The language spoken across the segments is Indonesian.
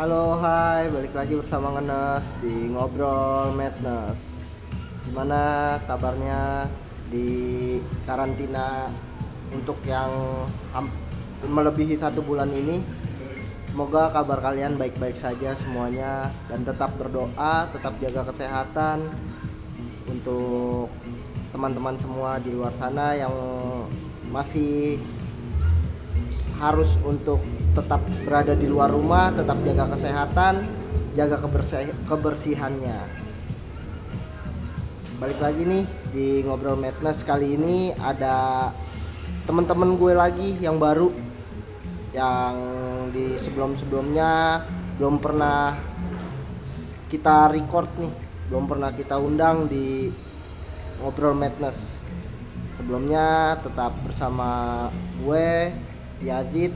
Halo, hai, balik lagi bersama Ngenes di Ngobrol Madness. Gimana kabarnya di karantina untuk yang melebihi satu bulan ini? Semoga kabar kalian baik-baik saja semuanya dan tetap berdoa, tetap jaga kesehatan untuk teman-teman semua di luar sana yang masih harus untuk tetap berada di luar rumah, tetap jaga kesehatan, jaga kebersih- kebersihannya. Balik lagi nih di ngobrol madness kali ini ada teman-teman gue lagi yang baru yang di sebelum-sebelumnya belum pernah kita record nih, belum pernah kita undang di ngobrol madness. Sebelumnya tetap bersama gue Yazid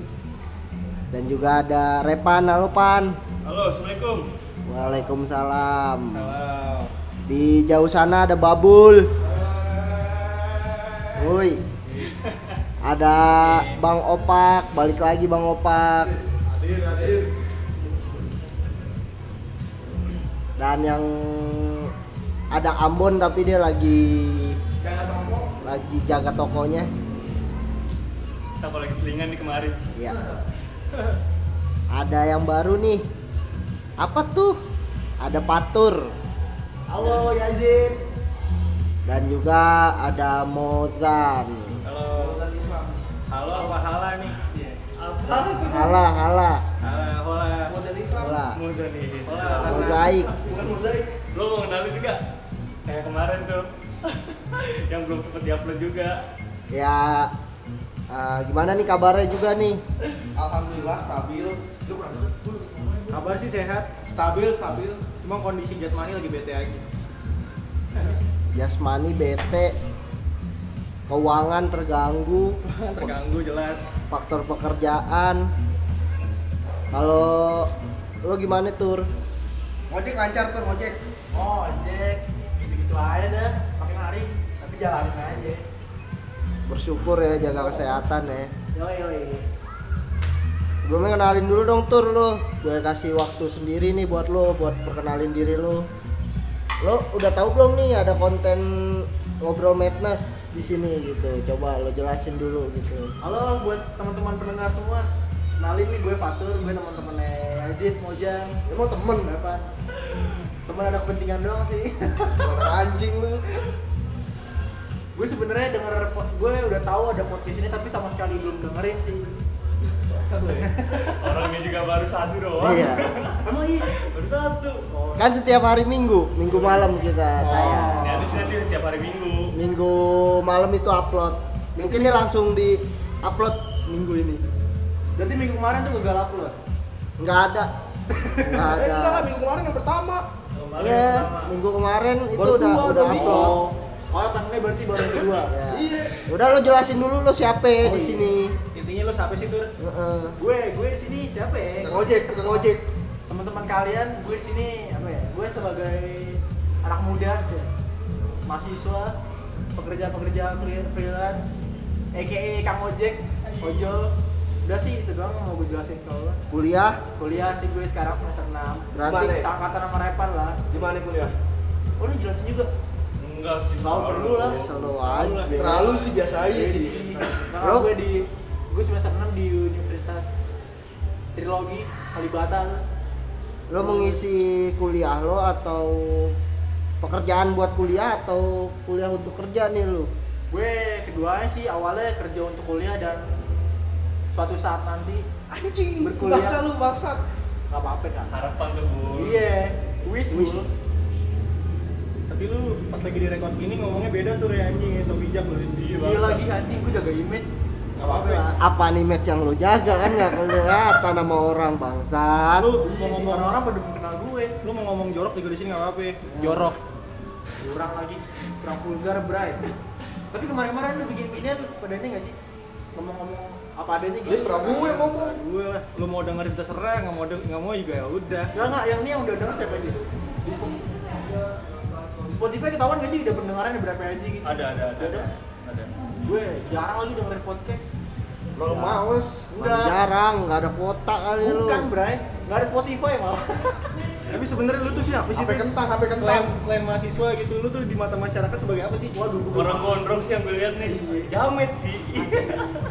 dan juga ada Repan. Halo Pan. Halo, assalamualaikum. Waalaikumsalam. Salam. di jauh sana ada Babul. Woi. Ada Bang Opak. Balik lagi Bang Opak. Hadir, hadir. dan yang ada Ambon tapi dia lagi lagi jaga tokonya. Kita lagi selingan nih kemarin. ya ada yang baru nih apa tuh ada Patur Halo Yazid. dan juga ada Mozan Halo. Halo apa hala nih? Apa? Hala hala Hala, hola. Mozaik Islam. hala Muda nih. Hola. mozaik Bukan mozaik. Lo mau kenalin juga? Kayak kemarin tuh. yang belum sempet diupload juga. ya eh, gimana nih kabarnya juga nih Alhamdulillah stabil. Kabar sih sehat, stabil, stabil. Cuma kondisi jasmani lagi bete aja. jasmani bete keuangan terganggu Terganggu jelas. faktor pekerjaan kalau lo gimana tur Ngojek lancar tuh ngojek. Oh, Jack, gitu-gitu aja dah, makin hari, tapi jalanin aja. Bersyukur ya jaga kesehatan ya Yoi, yoi. sebelumnya kenalin dulu dong tur lo gue kasih waktu sendiri nih buat lo buat perkenalin diri lo lo udah tahu belum nih ada konten ngobrol madness di sini gitu coba lo jelasin dulu gitu Halo buat teman-teman pendengar semua. Kenalin nih gue Fatur, gue teman-temannya Yazid, Mojang, emang temen berapa? Teman ada kepentingan doang sih. Anjing lu. gue sebenarnya denger gue udah tahu ada podcast ini tapi sama sekali belum dengerin sih. Satu ya. Orangnya juga baru satu doang. iya Emang iya? Baru satu. Oh, kan setiap hari minggu minggu malam kita tayang Nanti nanti setiap hari Minggu. minggu malam itu upload mungkin ini langsung di upload minggu ini berarti minggu kemarin tuh gagal upload. nggak ada nggak Eh enggak lah ada minggu kemarin yang pertama. Kemarin ya pertama. minggu kemarin itu Baru udah dua, udah udah upload Oh, oh ini berarti baru kedua. Ya. Iya. udah lo jelasin dulu lo siapa ya Oh, di iya. sini Intinya lo siapa sih tur? Heeh. gue gue di sini siapa ya? Tukang ojek, tukang ojek. teman-teman kalian gue di sini apa ya gue sebagai anak muda aja mahasiswa pekerja-pekerja free- freelance aka kang ojek ojol udah sih itu doang yang mau gue jelasin ke lo kuliah kuliah sih gue sekarang semester 6 berarti Gimana seangkatan sama Repan lah Di mana kuliah? oh lu jelasin juga Enggak sih. Tahu perlu lah. selalu aja Terlalu sih biasa aja di sih. sini karena Lo- gue di gue semester 6 di Universitas Trilogi Kalibata lo mengisi kuliah lo atau pekerjaan buat kuliah atau kuliah untuk kerja nih lo gue keduanya sih awalnya kerja untuk kuliah dan suatu saat nanti Anjing. Berkuliah. Lu bangsat. nggak apa-apa kan Harapan tuh, Bu. iya wish Wish. Tapi lu pas lagi di record gini ngomongnya beda tuh ya anjing ya, so bijak lu. Iya, iya lagi anjing gue jaga image Gak apa-apa ya. apa nih match yang lo jaga kan nggak kelihatan sama orang bangsat Lu mau ngomong orang-orang pada kenal gue lu mau ngomong jorok juga di sini gak apa-apa. Jorok. kurang lagi kurang vulgar bray tapi kemarin-kemarin lu bikin ginian pada ini gak sih ngomong-ngomong apa adanya gitu Dia serah gue yang ngomong. Gue lah, lu mau dengerin terserah, nggak mau nggak mau juga ya udah. Enggak enggak, yang ini yang udah denger siapa aja? Spotify ketahuan gak sih udah pendengarannya berapa aja gitu? Ada, ada, ada. Ada? Ada. Gue jarang lagi dengerin podcast. Emang lu males. Enggak. Jarang, nggak ada kuota kali lu. Bukan, Bray. Enggak ada Spotify malah. Tapi sebenarnya lu tuh siapa sih? HP Tin? kentang, HP Selain, kentang. selain mahasiswa gitu, lu tuh di mata masyarakat sebagai apa sih? Waduh, gua Orang gondrong sih yang gue lihat nih. Jamet sih.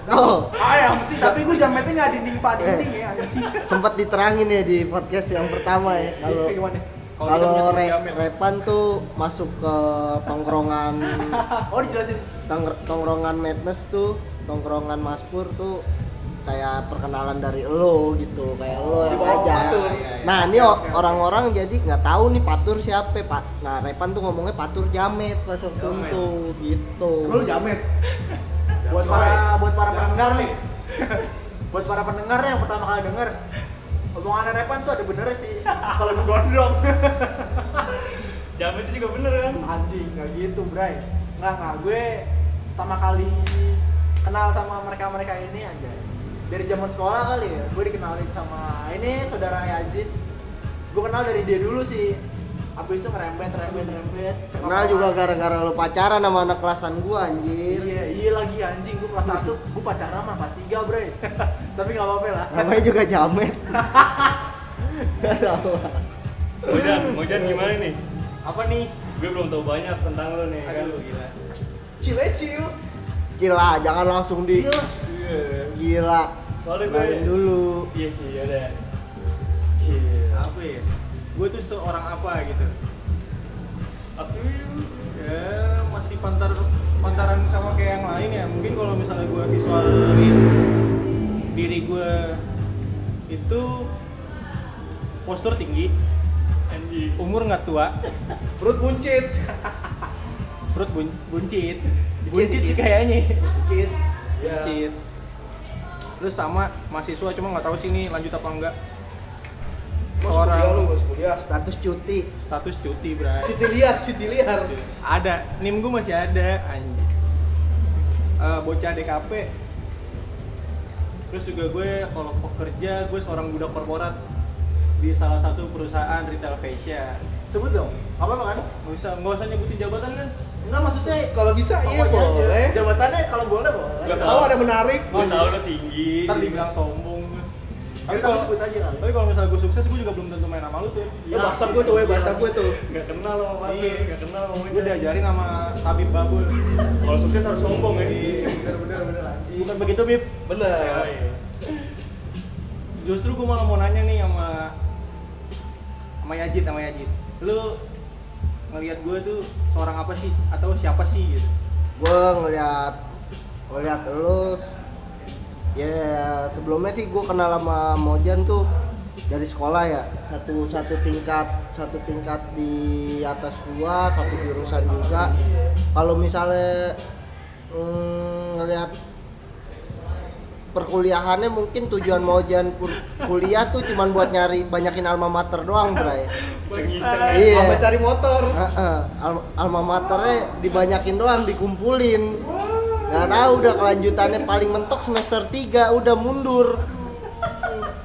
Oh, Ah, yang penting tapi gue jametnya nggak dinding pak dinding Eh. ya anjing. sempat diterangin ya di podcast yang pertama ya. Kalau Kayak gimana? Kalau re- repan tuh masuk ke tongkrongan Oh, dijelasin. tong- tongkrongan madness tuh, tongkrongan maspur tuh kayak perkenalan dari lo gitu, kayak lo yang aja. Patur. Nah, ini orang-orang jadi nggak tahu nih patur siapa, Pak. Nah, repan tuh ngomongnya patur jamet pas waktu Jamet. itu gitu. Lu jamet. Buat para buat para pendengar nih. buat para pendengar yang pertama kali denger omongan Repan tuh ada benernya sih. Kalau gue gondrong. Jamet itu juga bener kan? anjing nggak gitu bray. Nggak nggak. Gue pertama kali kenal sama mereka mereka ini aja dari zaman sekolah kali ya. Gue dikenalin sama ini saudara Yazid. Gue kenal dari dia dulu sih abis itu ngerempet rempet rempet Kenal juga gara-gara lo pacaran sama anak kelasan gua anjir. iya iya lagi anjing gue kelas 1 gue pacaran sama kelas 3 bre tapi nggak apa-apa lah Namanya juga jamet. Gak tahu. Mojan, Mojan gimana nih? Apa nih? Gue belum tahu banyak tentang lo nih. kan? Aduh, gila. Chill aja chill. Gila, jangan langsung di Iya. Iya. gila. Soalnya gue Kenalin dulu. Iya sih, ada. Cie. Apa ya? Gue tuh seorang apa gitu? Aku Ya masih pantar pantaran sama kayak yang lain ya. Mungkin kalau misalnya gue visualin diri gue itu postur tinggi, umur nggak tua, Perut buncit. perut bun buncit, buncit sih kayaknya. Ya. Buncit. Terus sama mahasiswa cuma nggak tahu sih ini lanjut apa enggak. Masuk Orang- kuliah lu, masuk kuliah. Status cuti. Status cuti, Bray. Cuti liar, cuti liar. Ada, NIM gue masih ada, anjing. Eh, bocah DKP. Terus juga gue kalau pekerja, gue seorang budak korporat di salah satu perusahaan retail fashion. sebut dong apa apa kan Nggak usah, nggak usah nyebutin jabatan kan? enggak maksudnya Kalau bisa iya boleh. jabatannya kalau boleh boleh Gak Tahu ada menarik. Gue tahu lo tinggi. Ntar dibilang sombong. Tapi tapi sebut aja kali tapi kalau misalnya gue sukses, gue juga belum tentu main sama lu tuh. Ya, bahasa gue tuh, ya, bahasa gue tuh. Gak kenal lo sama Iya. Gak kenal sama Gue Mojan. diajarin sama Tabib Babul. Kalau sukses harus sombong ya. Iya, bener bener bener Bukan begitu, Bib? Bener. Justru gue malah mau nanya nih sama sama Yajid, sama Yajid. Lu ngelihat gue tuh seorang apa sih atau siapa sih gitu? Gue ngeliat ngeliat lu ya sebelumnya sih gue kenal sama Mojan tuh dari sekolah ya satu satu tingkat satu tingkat di atas gua satu jurusan juga kalau misalnya mm, ngeliat perkuliahannya mungkin tujuan Mojan kuliah tuh cuman buat nyari banyakin alma mater doang bray Iya. Cari motor. Heeh, al- alma maternya dibanyakin doang, dikumpulin. Gak tahu udah kelanjutannya paling mentok semester 3 udah mundur.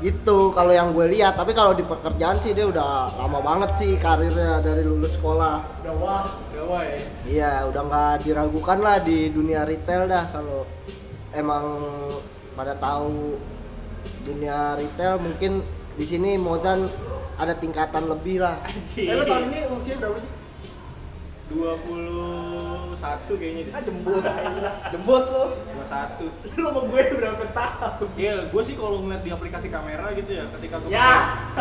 Gitu kalau yang gue lihat, tapi kalau di pekerjaan sih dia udah lama banget sih karirnya dari lulus sekolah. udah wah Gawa ya. Iya, udah nggak diragukan lah di dunia retail dah kalau emang pada tahu dunia retail mungkin di sini Modan ada tingkatan lebih lah. eh lo tahun ini usia berapa sih 21 kayaknya. Ah jembut. Jembut lu. 21. lo sama gue berapa tahun Iya, gue sih kalau ngeliat di aplikasi kamera gitu ya, ketika gue Ya.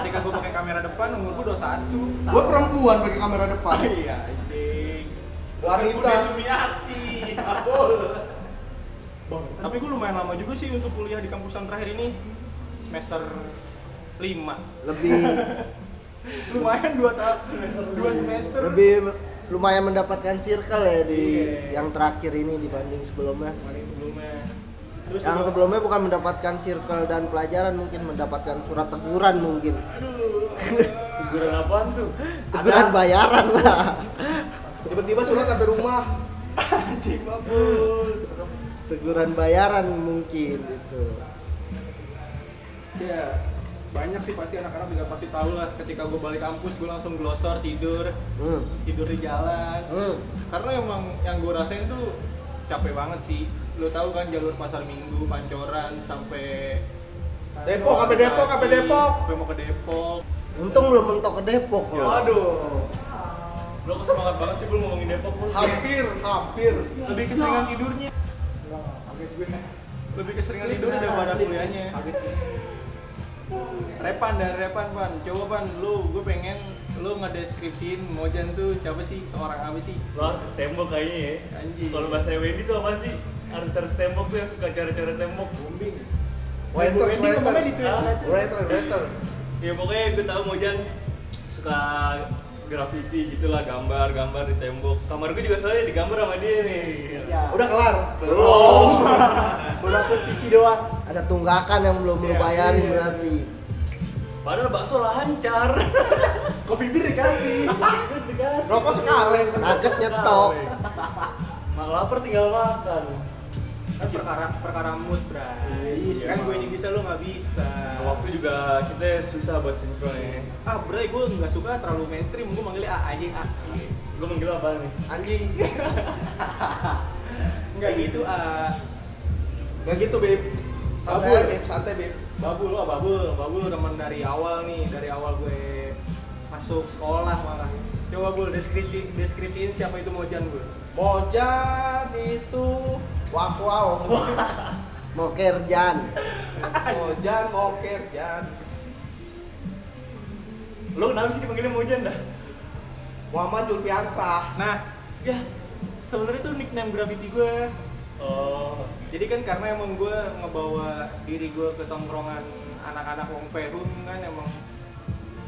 ketika gue pakai kamera depan umur gue 21. Gue perempuan pakai kamera depan. Iya, anjing. Wanita. Sumiati Abol Tapi gue lumayan lama juga sih untuk kuliah di kampusan terakhir ini semester 5 Lebih Lumayan 2 tahun, 2 semester lebih lumayan mendapatkan circle ya di Iya. yang terakhir ini dibanding sebelumnya. Sebelumnya Terus Yang juga- sebelumnya bukan mendapatkan circle dan pelajaran, mungkin mendapatkan surat teguran mungkin. Teguran apaan tuh? Teguran bayaran lah. Tiba-tiba surat sampai rumah. anjing babul Teguran bayaran mungkin itu. Ya, banyak sih pasti anak-anak juga pasti tahu lah ketika gue balik kampus gue langsung glosor tidur Hmm. tidur di jalan Hmm. karena emang yang gue rasain tuh capek banget sih lo tahu kan jalur pasar minggu pancoran sampai Depok, sampai Depok, sampai Depok. sampai mau ke Depok Untung belum mentok ke Depok loh. Waduh. Lo kok semangat banget sih belum ngomongin Depok bro. Hampir, hampir. lebih keseringan tidurnya lebih keseringan tidurnya daripada kuliahnya. Repan dari Repan Pan coba Pan lu gue pengen lu ngedeskripsiin Mojan tuh siapa sih seorang apa sih Lo artis tembok kayaknya ya. Anjing. Kalau bahasa Wendy tuh apa sih? Artis-artis tembok tuh yang suka cara-cara tembok. Bombing. Waiter, Wendy ngomongnya di. Twitter. Waiter, waiter. Ya pokoknya gue tahu Mojan suka graffiti gitulah gambar-gambar di tembok. Kamar gue juga soalnya digambar sama dia nih. Ya. Udah kelar. Belum. Udah tuh sisi doang. Ada tunggakan yang belum lu Iya, bayarin iya. berarti. Padahal bakso lancar. Kopi bir dikasih. Rokok sekaleng. Nugget nyetok. Mak lapar tinggal makan. Kan perkara perkara mood bray Iya, kan gue ini bisa lu nggak bisa Waktu juga kita susah buat sinkron ya. ah bray gue nggak suka terlalu mainstream gue manggilnya A anjing A Gue manggil apa nih? Anjing. nggak gitu A Gak gitu, Beb. Santai, Babul. Beb, santai, Beb. Babul lo Babul Babul teman dari awal nih dari awal gue masuk sekolah malah coba Bul deskripsi deskripsiin siapa itu Mojan gue Mojan itu waku wow. Mau kerjaan. Mojan mau kerjaan. Lo kenapa sih dipanggilnya Mojan dah? Muhammad Julfiansah. nah ya sebenarnya itu nickname graffiti gue Oh. jadi kan karena emang gue ngebawa diri gue ke tongkrongan anak-anak Wong Fehun kan emang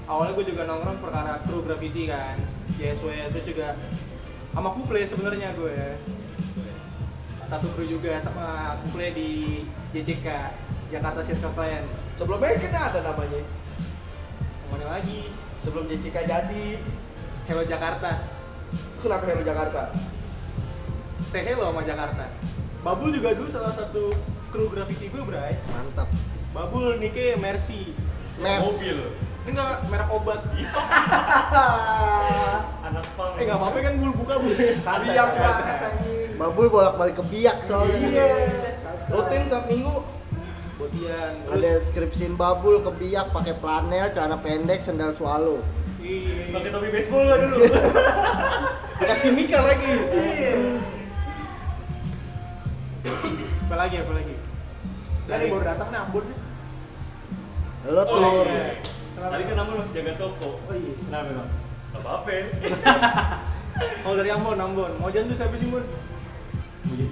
awalnya gue juga nongkrong perkara kru graffiti kan JSW terus juga sama kuple sebenarnya gue satu kru juga sama kuple di JCK Jakarta Circle Plan Sebelumnya kan ada namanya. ke mana lagi Sebelum JCK jadi. Hello Jakarta Kenapa Hero Jakarta? say hello sama Jakarta Babul juga dulu salah satu kru graffiti gue bray Mantap. Babul Nike Mercy Mers. Mobil. enggak merek obat Anak pang. Eh nggak apa-apa kan gue buka bu. Santai, Biak santai. Babul bolak-balik ke biak soalnya. Iya. Rutin setiap minggu. Botian. Ada skripsiin babul ke biak pakai planel, celana pendek, sendal swallow. Iya. Pakai topi baseball gak dulu? Dikasih Mika lagi. Apa lagi apa lagi? Dari baru datang nih Ambon nih. Lo Oh, tur. iya. Tadi kan Ambon masih jaga toko. Oh iya. Kenapa? Gak apa-apa ya. Oh dari Ambon Ambon. Mojan tuh siapa sih Mon?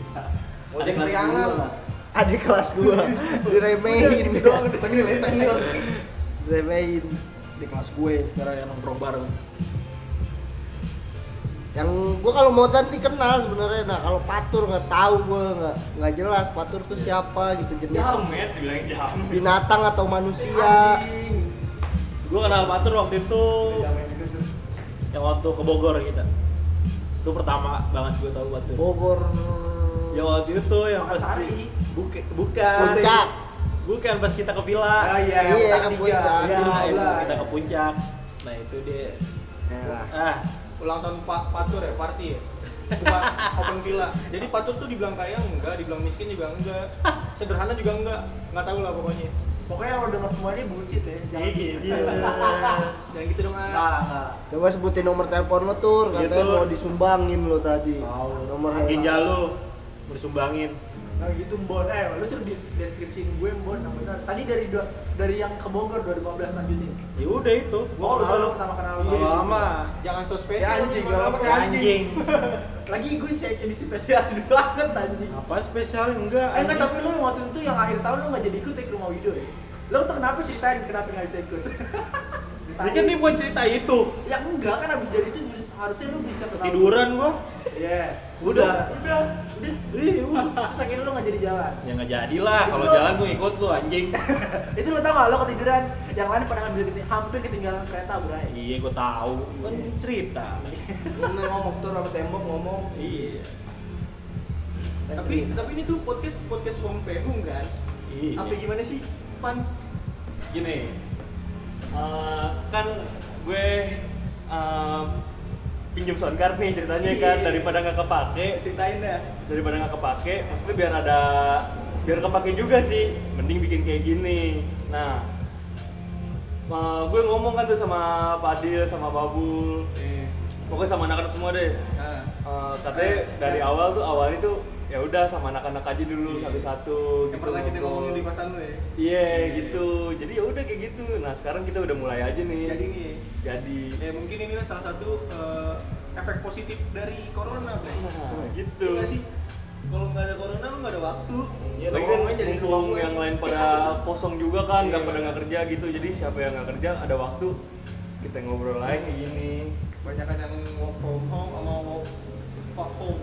Mojan Priangan. Adik kelas gua diremehin. Tengil, ya, tengil. diremehin. Di kelas gue sekarang yang nongkrong bareng. Yang gua kalau Mozan nih kenal sebenarnya. Nah, kalau Patur nggak tahu gua nggak nggak jelas Patur tuh siapa gitu jenis Jamet, dibilang jamet. binatang atau manusia. Gue kenal Batur waktu itu yang waktu ke Bogor kita. Itu pertama banget gue tahu Batur. Bogor. Ya waktu itu yang pas Sari. buka, bukan. Puncak. Bukan pas kita ke villa. Ah iya, Iya, yang ke tiga. puncak. Ya, itu 2015. kita ke puncak. Nah itu dia. Ya. Ah, Ulang tahun Pak Patur ya, party ya. Buka open villa. Jadi Patur tuh dibilang kaya enggak, dibilang miskin juga enggak. Sederhana juga enggak. Enggak tahu lah pokoknya. Pokoknya kalau denger semua ini bullshit ya. Jangan Iya, gitu. iya. Jangan gitu dong. Ah. lah, enggak. Coba sebutin nomor telepon lo tur, katanya Iya, Tur. mau disumbangin lo tadi. Tahu. Nomor ginjal lu mau disumbangin. Nah gitu Mbon, eh lu suruh des- deskripsiin gue Mbon yang benar. Tadi dari dua, dari yang ke Bogor 2015 lanjutin. Ya udah itu. Oh, udah lu pertama kenal lu. Iya, lama. Jangan so spesial. Ya, anjing, gak pakai Anjing. Lagi gue saya edisi spesial banget anjing. Apa spesial enggak? Eh enggak, tapi lu waktu itu yang akhir tahun lu nggak jadi ikut ya ke rumah Wido ya? Lu tuh kenapa ceritain kenapa nggak bisa ikut? Ini kan dia bukan cerita itu. Ya enggak kan abis dari itu harusnya lu bisa kenal Tiduran gua. Iya Udah. Udah Udah Iya, udah. Terus akhirnya lu nggak jadi jalan Ya nggak jadilah kalau Itu- jalan gua ikut lu anjing. Itu lu tau gak? Lu ketiduran Yang lain pada ngambil keting- hampir ketinggalan kereta bray Iya, gua tahu. Kan cerita. Ini ngomong tuh sama tembok ngomong. Iya. Tapi tapi ini tuh podcast podcast Wong Pehung kan? Iya. Apa gimana sih? Pan Gini, eh, kan gue eh, pinjam sound card nih ceritanya kan. Daripada nggak kepake Ceritain dah. daripada nggak kepake maksudnya biar ada biar kepake juga sih. Mending bikin kayak gini. Nah ma- gue ngomong kan tuh sama Pak Adil sama Babul Iya. pokoknya sama anak-anak semua deh. Eh, katanya dari awal tuh awalnya tuh ya udah sama anak-anak aja dulu satu-satu yang gitu pernah kita ngomongin di kosan lu ya. Iya gitu. Jadi ya udah kayak gitu. Nah sekarang kita udah mulai aja nih. Jadi nih, Jadi. ya mungkin inilah salah satu eh, efek positif dari corona, Bre. Nah, gitu. Iya sih? Kalau nggak ada corona lu nggak ada waktu. Iya, Lagi kan jadi keluar. yang lain pada kosong juga kan, nggak Iya. pada nggak kerja gitu. Jadi siapa yang nggak kerja ada waktu kita ngobrol lagi kayak gini. Banyak yang work from home sama work from home.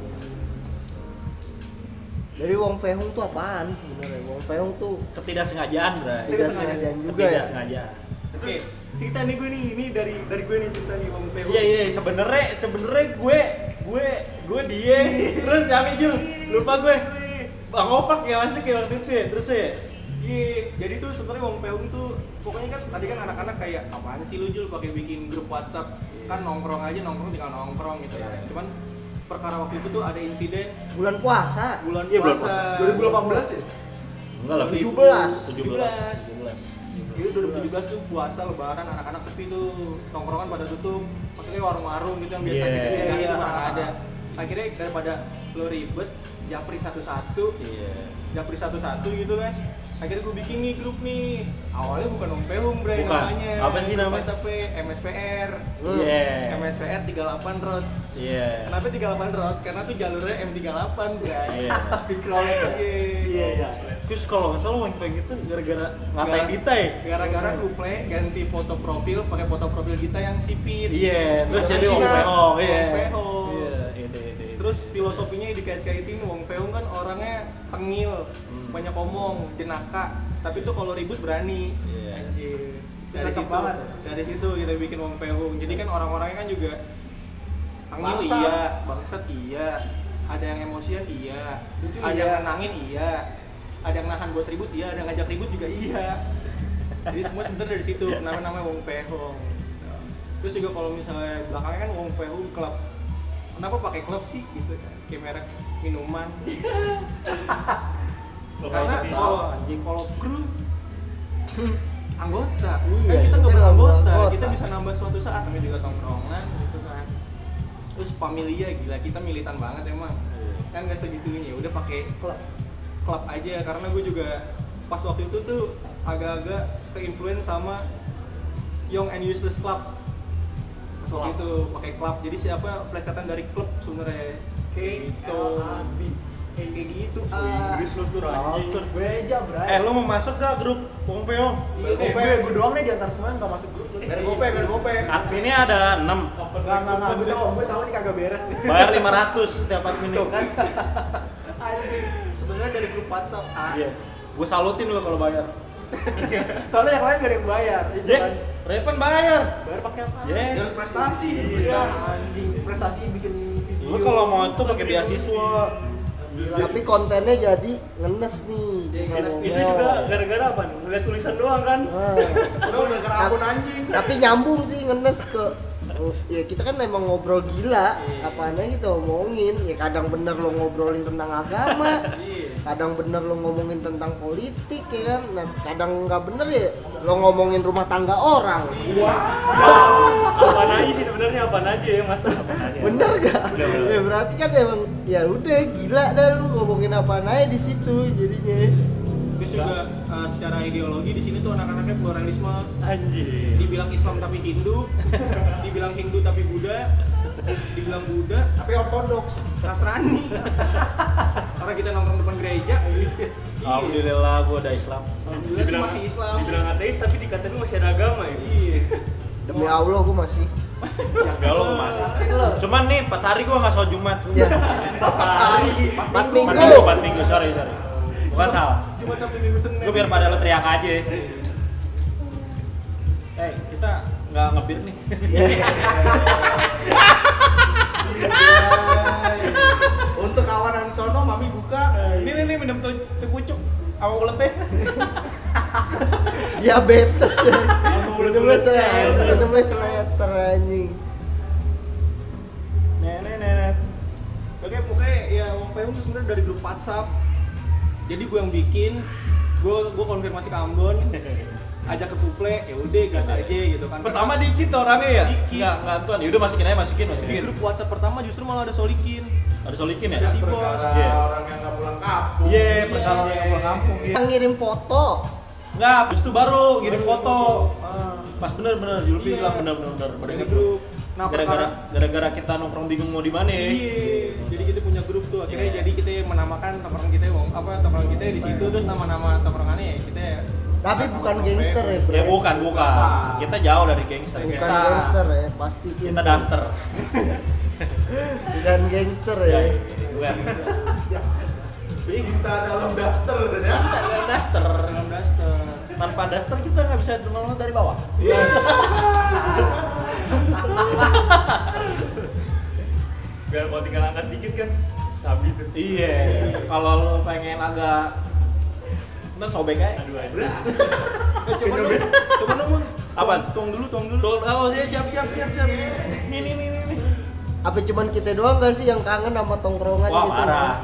Jadi Wong Fei Hung tuh apaan sebenarnya? Wong Fei Hung tuh Ketidaksengajaan, Bray. tidak sengajaan juga ya. Ketidaksengajaan. Oke, cerita nih gue nih, ini dari dari gue nih cerita nih Bang Feo. Iya iya sebenarnya sebenarnya gue gue gue dia terus siapa Jul lupa gue bang opak ya masuk ya waktu itu ya terus ya Iya, jadi tuh sebenarnya Wong Peung tuh pokoknya kan tadi kan anak-anak kayak apaan sih lu Jul pakai bikin grup WhatsApp kan nongkrong aja nongkrong tinggal nongkrong gitu ya. Cuman perkara waktu itu tuh ada insiden Bulan puasa. bulan Iya, bulan puasa 2018 ya? enggak lah 17. 17 Jadi 2017 tuh puasa lebaran anak-anak sepi tuh tongkrongan pada tutup. Maksudnya warung-warung gitu yang biasa Iya. kita singgah Iya, itu iya. nggak ada. Akhirnya daripada lo ribet, japri satu-satu, iya japri satu-satu gitu kan akhirnya gue bikin nih grup nih. Awalnya bukan Om Pehum bre Bukan. namanya. Apa sih namanya? WhatsApp MSPR Hmm. iya MSPR 38 Roads. Iya kenapa 38 Roads? karena tuh jalurnya M38 bre. Iya. Dikelola iya iya terus kalau nggak salah Wang Peng itu gara-gara ngatain kita ya? gara-gara kuple ganti foto profil pakai foto profil kita yang sipit. Iya terus Foto jadi Cina. Pehong iya. Iya ide Terus filosofinya dikait-kaitin Wong Feung kan orangnya tengil. Banyak omong, jenaka. Tapi tuh kalau ribut berani. Anjir. Dari Cocok situ, banget. dari situ kita bikin Wong Feung. Jadi kan orang-orangnya kan juga tengil Bangsat. iya, bangsat iya, ada yang emosian iya, Lucu ada iya. yang nenangin iya, ada yang nahan buat ribut iya, ada yang ngajak ribut juga iya. Jadi semua sebenarnya dari situ nama-nama Wong Feung. Terus juga kalau misalnya belakangnya kan Wong Feung klub kenapa pakai klub sih gitu kan kayak merek minuman karena kalau kalau kru anggota. Iya, kan kita nggak nggak beranggota anggota. kita bisa nambah suatu saat. Namanya juga tongkrongan gitu kan. Terus familia gila kita militan banget emang. Kan nggak segitunya. Udah pakai klub. klub aja. Karena gue juga pas waktu itu tuh agak-agak keinfluence sama Young and Useless Club. Pas waktu Club. itu pakai klub. Jadi siapa plesetan dari klub sebenarnya? Kayak gitu kayak kayak gitu Oh, Inggris lu tuh anjing. Gereja, Bray. eh lu mau masuk gak grup Pehong iya Eh, gue, gue doang nih di antara semua yang gak masuk grup lu. Biar gope, biar gope. adminnya ada 6 Enggak, enggak, enggak. Gue tahu, gue tahu ini kagak beres. bayar 500 setiap admin Tuh kan. Anjing, sebenarnya dari grup WhatsApp A iya gue salutin lo kalau bayar Soalnya yang lain gak ada yang bayar. Itu Jack kan. Repan bayar Bayar pakai apa? Yes. Jalur prestasi. Iya. anjing. Prestasi bikin video. Lu kalau mau itu pakai beasiswa. Tapi kontennya jadi ngenes nih. Iya, ngenes. Itu juga gara-gara apa? Ngeliat tulisan doang kan? Nah, Udah udah kena akun anjing. tapi nyambung sih ngenes ke ya kita kan emang ngobrol gila apaan aja kita omongin ya kadang bener lo ngobrolin tentang agama Iya. kadang bener lo ngomongin tentang politik ya kan nah, kadang nggak bener ya lo ngomongin rumah tangga orang apaan aja ya mas? Apaan aja? bener gak ya berarti kan emang ya udah gila dah lu ngomongin apaan aja di situ jadinya Terus juga uh, secara ideologi di sini tuh anak-anaknya pluralisme. Anjir. Dibilang Islam tapi Hindu, dibilang Hindu tapi Buddha, dibilang Buddha Tapi ortodoks. Nasrani. Karena kita nongkrong depan gereja. Iya. Alhamdulillah gua ada Islam. Alhamdulillah sih masih Islam. Dibilang ateis tapi dikatain masih ada agama ya? Iya. demi Allah gue masih Enggak lo mas. Cuman nih 4 hari gua nggak sholat Jumat. ya Hari. empat 4 minggu 4 minggu, sorry, sorry. Bukan salah. Cuma Sabtu Minggu Senin. Gua biar pada lo teriak aja. Eh, kita nggak ngebir nih. Untuk kawanan sono mami buka. Ini nih minum tuh tuh pucuk sama ulet teh. diabetes. Ya udah mulai seleter. Udah mulai seleter anjing. Nenek nenek oke pokoknya ya Wong Fei Hung sebenarnya dari grup WhatsApp. Jadi gue yang bikin gue gue konfirmasi ke Ambon. Ajak ke kuple ya udah gas aja gitu kan. Pertama dikit orangnya ya? Dikit. Nggak nggak tuan. Ya udah masukin aja masukin masukin. Di grup WhatsApp pertama justru malah ada solikin. Ada solikin ya? Ada si bos. Iya. Orang yang nggak pulang kampung. Iya yeah, orang yang pulang kampung Yang ngirim foto. Enggak, habis itu baru ngirim foto. Ah. Pas bener bener, Julfi Iya. bilang bener bener. Dari Bener. grup. Nah, Gara-gara gara-gara kita nongkrong bingung mau di mana. ya. Iya, jadi kita punya grup tuh. Akhirnya Iya. jadi kita menamakan tongkrongan kita apa tongkrongan kita di situ terus nama-nama tongkrongannya ya kita Tapi bukan gangster ya, bro. Ya bukan, bukan. Kita jauh dari gangster. Bukan Kita gangster ya, pasti kita daster. Bukan gangster Ya, ya. bukan. Cinta dalam daster ya. Kita nggak daster. dalam daster. Tanpa daster kita nggak bisa nongol dari bawah. biar kalau tinggal angkat dikit kan sabi tuh Iya. Kalau lu pengen agak Ntar sobek aja. aduh aduh Eh, coba dong, coba dong, Mun. Apaan? Tuang dulu, tuang dulu. Tuh, oh iya siap siap siap siap. Nih nih nih nih. nih. Apa cuman kita doang gak sih yang kangen sama tongkrongan Wah gitu? parah. Parah.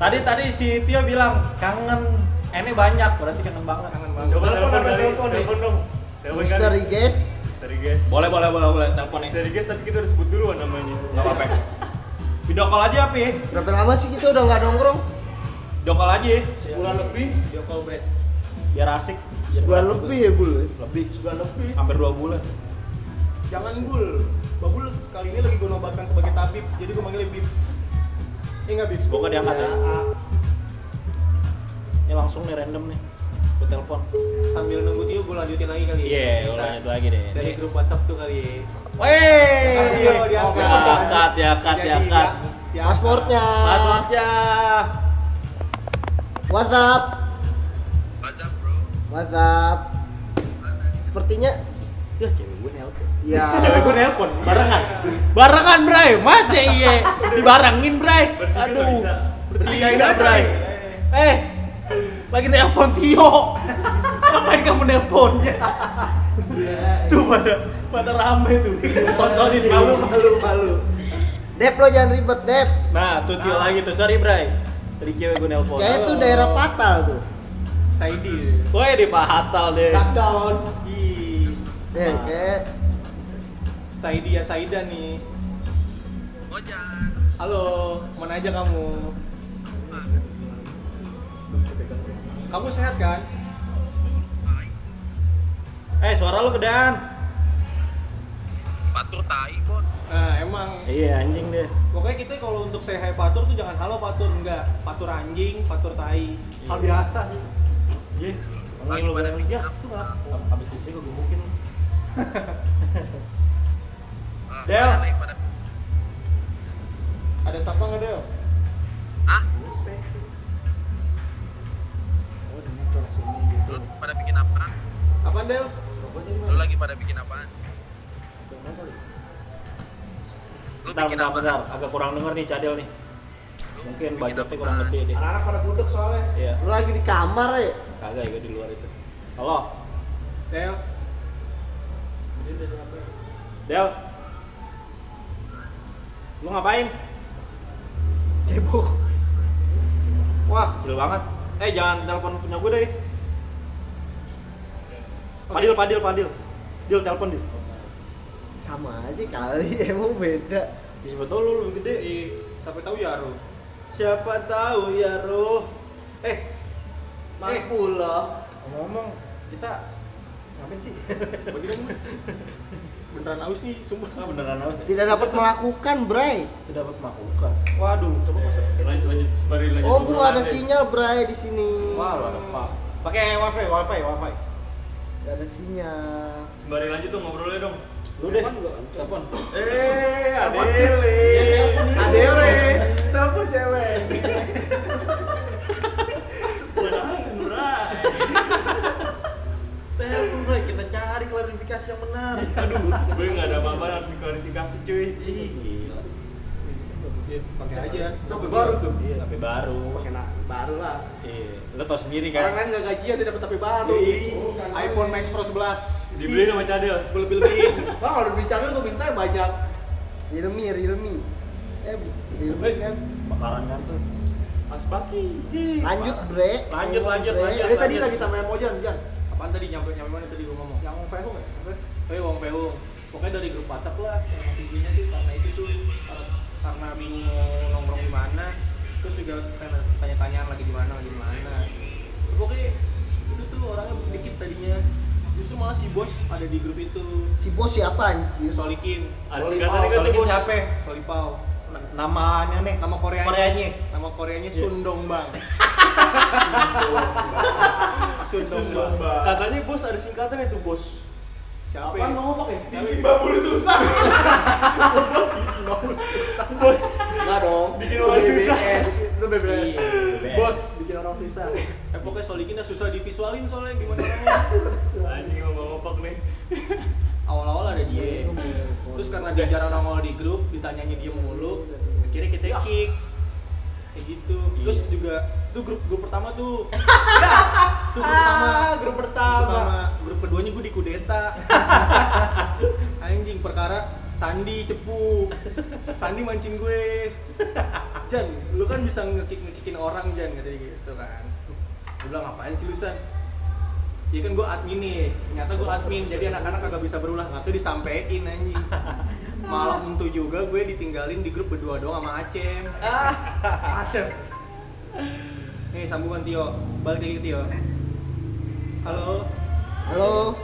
Tadi tadi si Tio bilang kangen. Ini banyak berarti kangen banget. Kangen banget. coba Telepon kali telepon nih? telepon dong Misteri guys. misteri guys Boleh boleh boleh boleh telepon nih. misteri guys tapi kita udah sebut duluan namanya Enggak apa-apa. Video call aja ya? Berapa lama sih kita udah nggak nongkrong? Video call aja. Sebulan lebih. Dia call break. Biar asik. Sebulan lebih ya, Bul. Lebih. Sebulan lebih. Hampir dua bulan. Jangan bul. Babul kali ini lagi gue nobatkan sebagai tabib, jadi gue manggilnya bib. Eh enggak bib. Semoga diangkat ya. Ya, Ini langsung nih random nih. Gue telepon. Sambil nunggu Tio gue lanjutin lagi kali. Iya, gue Kita lanjut lagi deh. Dari Nih. grup WhatsApp tuh kali. Tio diangkat. diangkat, diangkat, diangkat. dia- diangkat. Pasportnya. Passwordnya. WhatsApp. WhatsApp. Sepertinya Ya cewek gue nelpon. Ya. Cewek gue nelpon, barengan. Barengan, Bray. Masa iya dibarengin, Bray? Aduh. Bertiga enggak, Bray. Eh, lagi nelpon Tio. Ngapain kamu nelpon? tuh pada pada rame tuh. Tontonin Malu malu. malu malu. Dep lo jangan ribet, Dep. Nah, tuh Tio lagi tuh. Sorry, Bray. Tadi cewek gue nelpon. Kayak itu daerah Patal tuh. Saidi. Woi, di Pahatal deh. Duck down. Ih, Eh, kayak Saidi ya Saida nih. Halo, mana aja kamu? Kamu sehat kan? Eh, suara lu gedean. Patur tai, Bon. Nah, emang Iya, anjing deh. pokoknya kita kalau untuk say hi patur tuh jangan halo patur enggak. Patur anjing, patur tai. Hal biasa sih. Iya. Lagi lu pada bilang, bikin "Ya, apa?" tuh ngap- Habis di sini gue gebukin. Del. Ada siapa nggak Del? Hah? Lu pada bikin apaan? Apaan Del? Lu lagi pada bikin apaan? Lu Bentar, bikin bentar, apa? bentar. Agak kurang denger nih Cadel nih. Lu Mungkin budgetnya kurang gede deh. Anak-anak pada budek soalnya. Iya. lu lagi di kamar ya. Kagak ya di luar itu. Halo, Del. Del. Lu ngapain? Cebok. Wah, kecil banget. Eh, jangan telepon punya gue deh. Padil, Padil, Padil. Dil, telepon Dil. Sama aja kali, emang beda. Ya, siapa tahu lu lebih gede. Ih, sampai tahu ya Ru. Siapa tahu ya, Ruh. Eh, Mas Eh. Pula. ngomong kita ngapain sih? Bagi dong. Beneran aus nih, sumpah. Ah, beneran haus ya? Tidak dapat melakukan, Bray. Tidak dapat melakukan. Waduh, coba masuk. lanjut lanjut sembari lanjut Oh, gua nggak ada sinyal, Bray, di sini. Wah, lu ada fuck. Pakai wifi, wifi, wifi. Gak ada sinyal. eh. sembari lanjut dong ngobrolnya dong Lu deh, telepon. eh Telepon Adele Adele. Telepon cewek. Telepon, Bray. Klarifikasi yang benar. aduh gue nggak ada apa-apa harus diklarifikasi cuy Ih, gila. Pakai aja. Tapi baru tuh Iya, HP baru. Pakai nak baru lah. Iya, lu tau sendiri Orang kan? lain nggak gajian dia dapat HP baru. Ih, iPhone Max Pro 11. dibeli sama Cadel Gue lebih lebihin. Wah kalau dibincangin gue minta banyak. Realme, Realme. Eh, Realme Eh. kan. bakaran ngantuk Mas Baki. lanjut bre Lanjut, lanjut, lanjut. Jadi tadi lagi sama yang Mojan, Jan. apaan tadi nyampe nyampe mana tadi Yang Fehung ya? Apa? Eh Wong Peung. Pokoknya dari grup WhatsApp lah yang masih gue tuh karena itu tuh karena- karena bingung mau nongkrong di mana, terus juga karena tanya-tanyaan lagi di mana, lagi di mana. Pokoknya itu tuh orangnya dikit tadinya. Justru malah si bos ada di grup itu. si bos siapa anjir Solikin. Ada Solipau, Solikin Bos. siapa? Solipau. Namanya nih Nama Koreanya. Koreanya Nama Koreanya Iya. Sundong Bang. Katanya bos ada singkatan itu bos. Siapa? Apaan ya? mau pakai? Mbak bulu susah. Bos. Enggak dong. Bikin orang susah. Itu BBS. Iya, BBS. Bos bikin orang susah. Eh pokoknya Solikin udah susah divisualin soalnya gimana orangnya. Anjing mau ngopak nih. awal-awal ada dia terus karena dia jarang nongol di grup ditanyanya dia mulu akhirnya kita kick kayak gitu terus juga tuh grup grup pertama tuh. Tuh grup pertama. Ah, grup pertama. pertama. Grup keduanya gue di kudeta. Anjing perkara Sandi cepu. Sandi mancing gue. Jan lu kan bisa ngekick ngekikin orang Jan katanya gitu kan. Gue bilang ngapain sih lu San? Iya kan gue admin nih, ternyata gue admin, jadi anak-anak kagak bisa berulah, nggak tuh disampein anjing. Malam itu juga gue ditinggalin di grup berdua doang sama Acem. Acem. Nih sambungan Tio, balik lagi ke Tio Halo, halo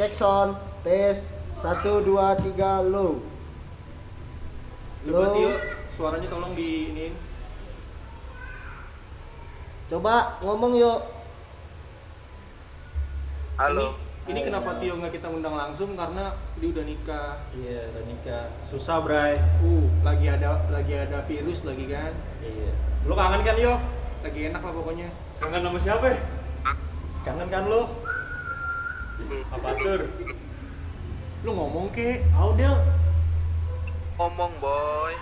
cek sound tes satu dua tiga low coba Halo. Tio, suaranya tolong di iniin coba ngomong yuk Halo. Ini, ini kenapa Tio nggak kita undang langsung karena dia udah nikah Iya, udah nikah. Susah, Bray. Uh, lagi ada lagi ada virus lagi kan Iya. Lu kangen kan, Yo? Lagi enak lah pokoknya Kangen nama siapa? ya? Kangen kan lu? Apa tur? Lu ngomong ke, Audel. Ngomong boy.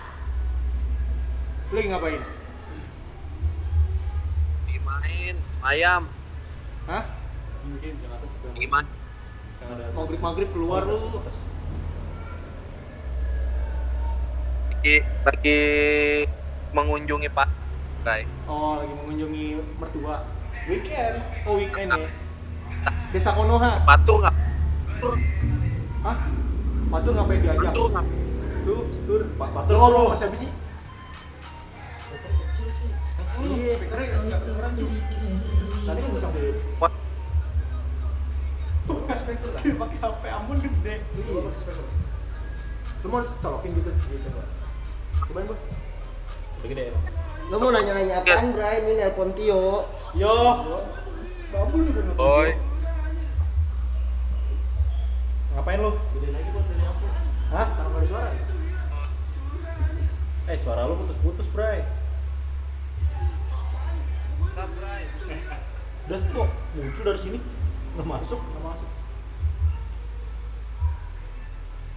lu lagi ngapain? Dimain. Ayam. Hah? Mungkin yang atas atas. Maghrib-maghrib keluar lu Lagi, lagi mengunjungi Pak. Guys. Oh, lagi mengunjungi mertua. Weekend. Oh, weekend ya. Desa Konoha. Patur nggak? Hah? Patur ngapain diajak? Patur? Tuh, tur. Pak Lu Patur ngomong lu. siapa sih? Iya, speakernya nggak kedengeran tuh. Tadi kan ngucap. Wah, Speaker lah. Pakai HP Ambon gede. Iya, pakai speaker. Lu mau colokin gitu? Gitu, Pak. Cobain. Udah gede emang. Lo mau nanya-nanya apaan Bray ini nelpon Tio Yo. Babu nih bener. boy. Ngapain lu? Gedein lagi buat dari aku. Hah? Karena ada suara. Eh, suara lu putus-putus, Bray. Udah kok muncul dari sini. Nggak masuk. Nggak masuk.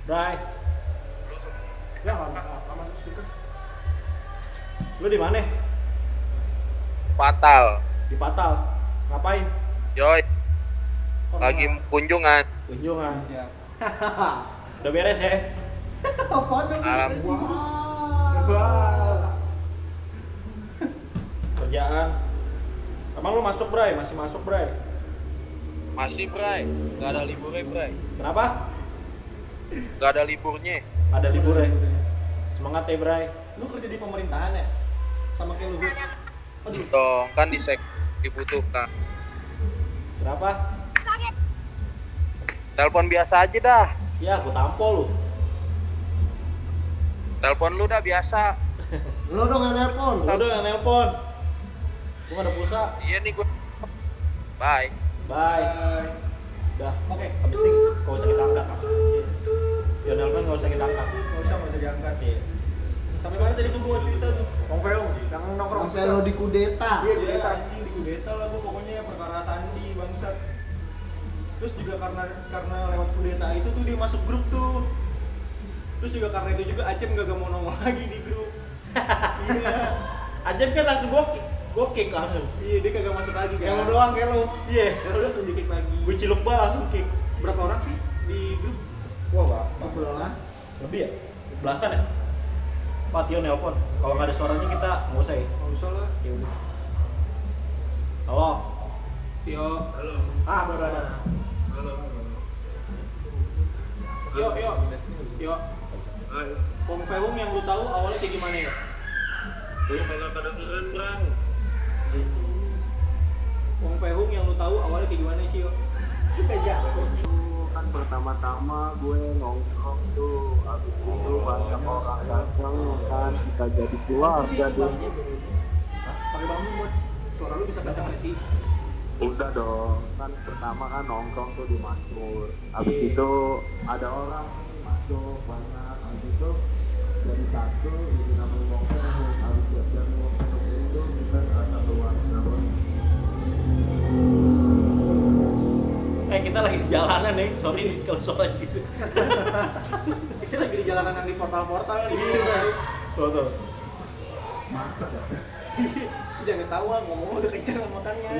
Bray, Ya, nggak lu di mana? Fatal. Di Patal. Ngapain? Joy. Lagi kunjungan. Kunjungan. Siap. Udah beres ya? Apaan dong? Alhamdulillah. Wah. Kerjaan. Emang lu masuk, Bray? Masih masuk, Bray? Masih Bray. Gak ada liburnya Bray. Kenapa? Gak ada liburnya. Ada libur ya? Semangat ya, Bray. Lu kerja di pemerintahan ya? Sama kayak Luhut. Aduh, Dong kan di sek dibutuhkan. Kenapa? Telepon biasa aja dah. Ya, aku tampol lu. Telepon lu dah biasa. lo dong yang nelpon Lu udah yang nelpon. Gua nggak ada pulsa. Iya nih gue. Bye. Bye. Bye. Udah. Oke. Habis ini gak usah kita angkat. Ya nelpon gak usah kita angkat. Nggak usah, nggak usah diangkat. Iya. Sampai mana tadi tuh gua cerita tuh? Wong Feung, yang nongkrong sampai lo di kudeta Iya, Iya, kudeta. anjing di kudeta lah gua pokoknya perkara Sandi bangsat. Terus juga karena karena lewat kudeta itu tuh dia masuk grup tuh. Terus juga karena itu juga Acem gak mau nongol lagi di grup. iya. Ajep kan langsung gua kick, gua kick langsung. Iya, dia kagak masuk lagi kan. Kayak lo doang, kayak lo. Iya, kalau udah langsung di-kick lagi. Gua ciluk bal langsung kick. Berapa orang sih di grup? Wah, Pak. sebelas Lebih ya? Belasan ya? Pak Tio nelpon. Kalau nggak ada suaranya kita nggak usah ya. Nggak usah lah. Ya udah. Halo. Tio. Ah, baru ada. Yo, yo. Yo. Pong Fehung yang lu tahu awalnya kayak gimana ya? Pong Fehung yang lu tahu awalnya kayak gimana sih, yo? Kan pertama-tama gue nongkrong tuh habis itu banyak orang datang kan. Kita jadi keluarga deh. Pakai bambu buat suara lu bisa kencang sih? udah dong kan pertama kan nongkrong tuh di Masmur habis Iya. itu ada orang masuk banyak habis itu jadi satu jadi namanya nongkrong habis siap-siap nongkrong itu kita ada keluar nama Eh kita lagi di jalanan nih. Sorry kalau suara gitu. Kita lagi di jalanan yang di portal-portal nih. Tuh tuh. Jangan ketawa, ngomong udah kencang makanya.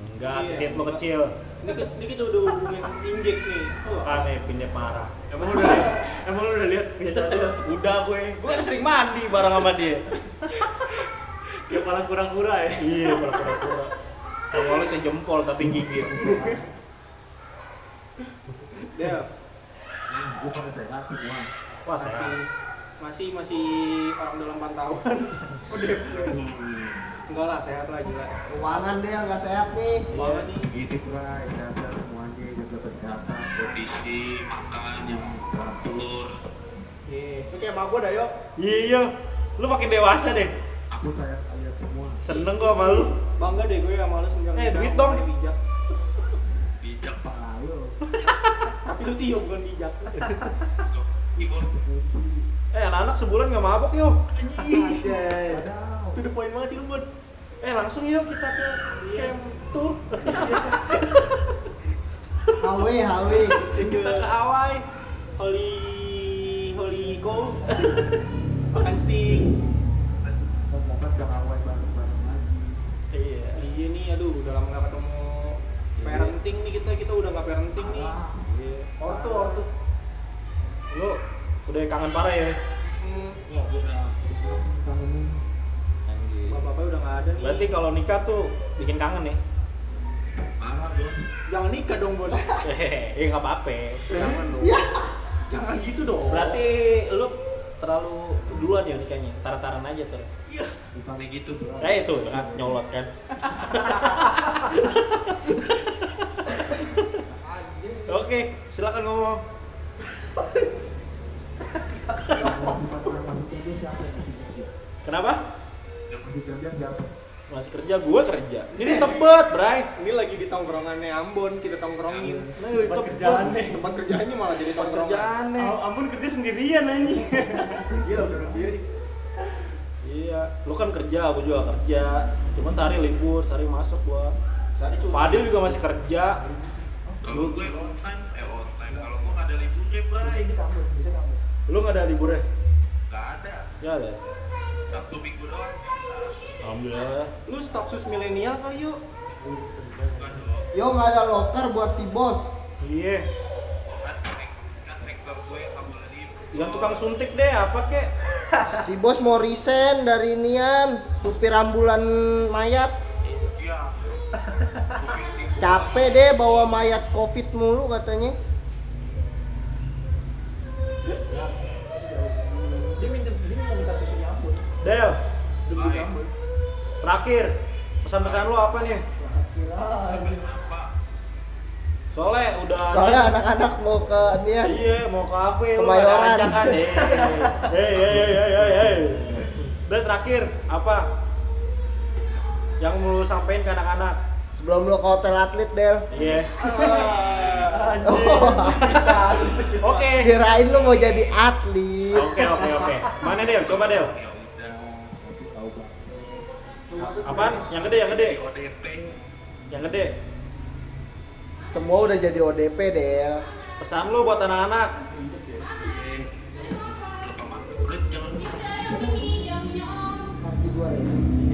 Enggak, Iya. tiket lo kecil. Ini, ki- ini kita udah hubungin injek nih. Oh, Kan nih pindah parah. Emang udah? Emang lu udah lihat? Udah gue, gue kan sering mandi bareng sama dia. Ya malah kurang-kurang ya. Iya, pura-pura. Awalnya sejempol tapi gigit. Del, Wah, masih saya. masih masih orang dalam pantauan. Udah. Enggak lah, sehat lah gila. Keuangan dia nggak sehat nih. Keuangan nih. Ini Bray, jaga semuanya jaga kondisi makan yang teratur Iya. Kayak sama gua dah, yuk. Iya, lu makin dewasa deh. aku semua Seneng gua sama lu. Bangga deh gue sama lu semenjak Eh, duit dong. bijak. bijak pak ayo Tapi lu Tio bukan bijak. Eh, anak-anak sebulan nggak mabok yuk. Anjay. Itu the point banget sih lu, Bun. Eh, langsung yuk kita ke camp tour. HW HW. Kita ke Hawaii. Holy Holy Go. Makan steak. ngomong ke Hawaii bareng-bareng lagi Iya. Iya nih, aduh, udah lama gak ketemu parenting nih kita, kita udah gak parenting nih. Iya. Ortu, ortu. Lu udah kangen parah ya? Hmm, Anjir. bapak-bapak udah gak ada nih. Berarti kalau nikah tuh bikin kangen nih. parah dong Jangan nikah dong, Bos. Hehehe, eh nggak apa-apa. Jangan dong. Jangan gitu dong. Berarti lu terlalu duluan ya nikahnya, taran-taran aja tuh. bukannya gitu bro Eh itu kan nyolot kan. Oke, silakan ngomong. Kenapa? masih kerja gue kerja. Ini tebet, Bray. Ini lagi di tongkrongannya Ambon, kita tongkrongin. Nah, Tempat tebet. kerjaan nih. Tempat kerjaannya malah jadi tongkrongan. Oh, ampun kerja sendirian anjing. Gila, udah sendiri. Iya, lu kan kerja, gue juga kerja. Cuma sehari libur, sehari masuk gua. Fadil juga masih kerja. kalau gue online eh online kalau gue nggak ada liburnya bro Bisa di kampus, bisa kampus. Lu nggak ada liburnya? nggak ada Ya ada. sabtu minggu doang Alhamdulillah. lu staff sus milenial kali yuk. Yo nggak ada loker buat si bos. Iya. kan kan nggak libur Yang tukang suntik deh, apa kek? Si bos mau resign dari nian supir ambulan mayat. Capek deh bawa mayat covid mulu katanya. Dia minta dia minta. Del, terakhir pesan-pesan lu apa nih? Soalnya udah Soalnya anak-anak mau ke nian. Iya, mau ke kafe lu Kemayoran. Eh, Hei, hei, hei, hei, hei. Dan terakhir apa? Yang mau lu sampein ke anak-anak? Sebelum lo ke hotel atlet Del. Iya. Oh, Oke. kirain lu mau jadi atlet. Oke, oke, oke. Mana Del? Coba Del. Apaan? Yang gede, yang gede. ODP Yang gede. Semua udah jadi ODP Del. Pesan lu buat anak-anak.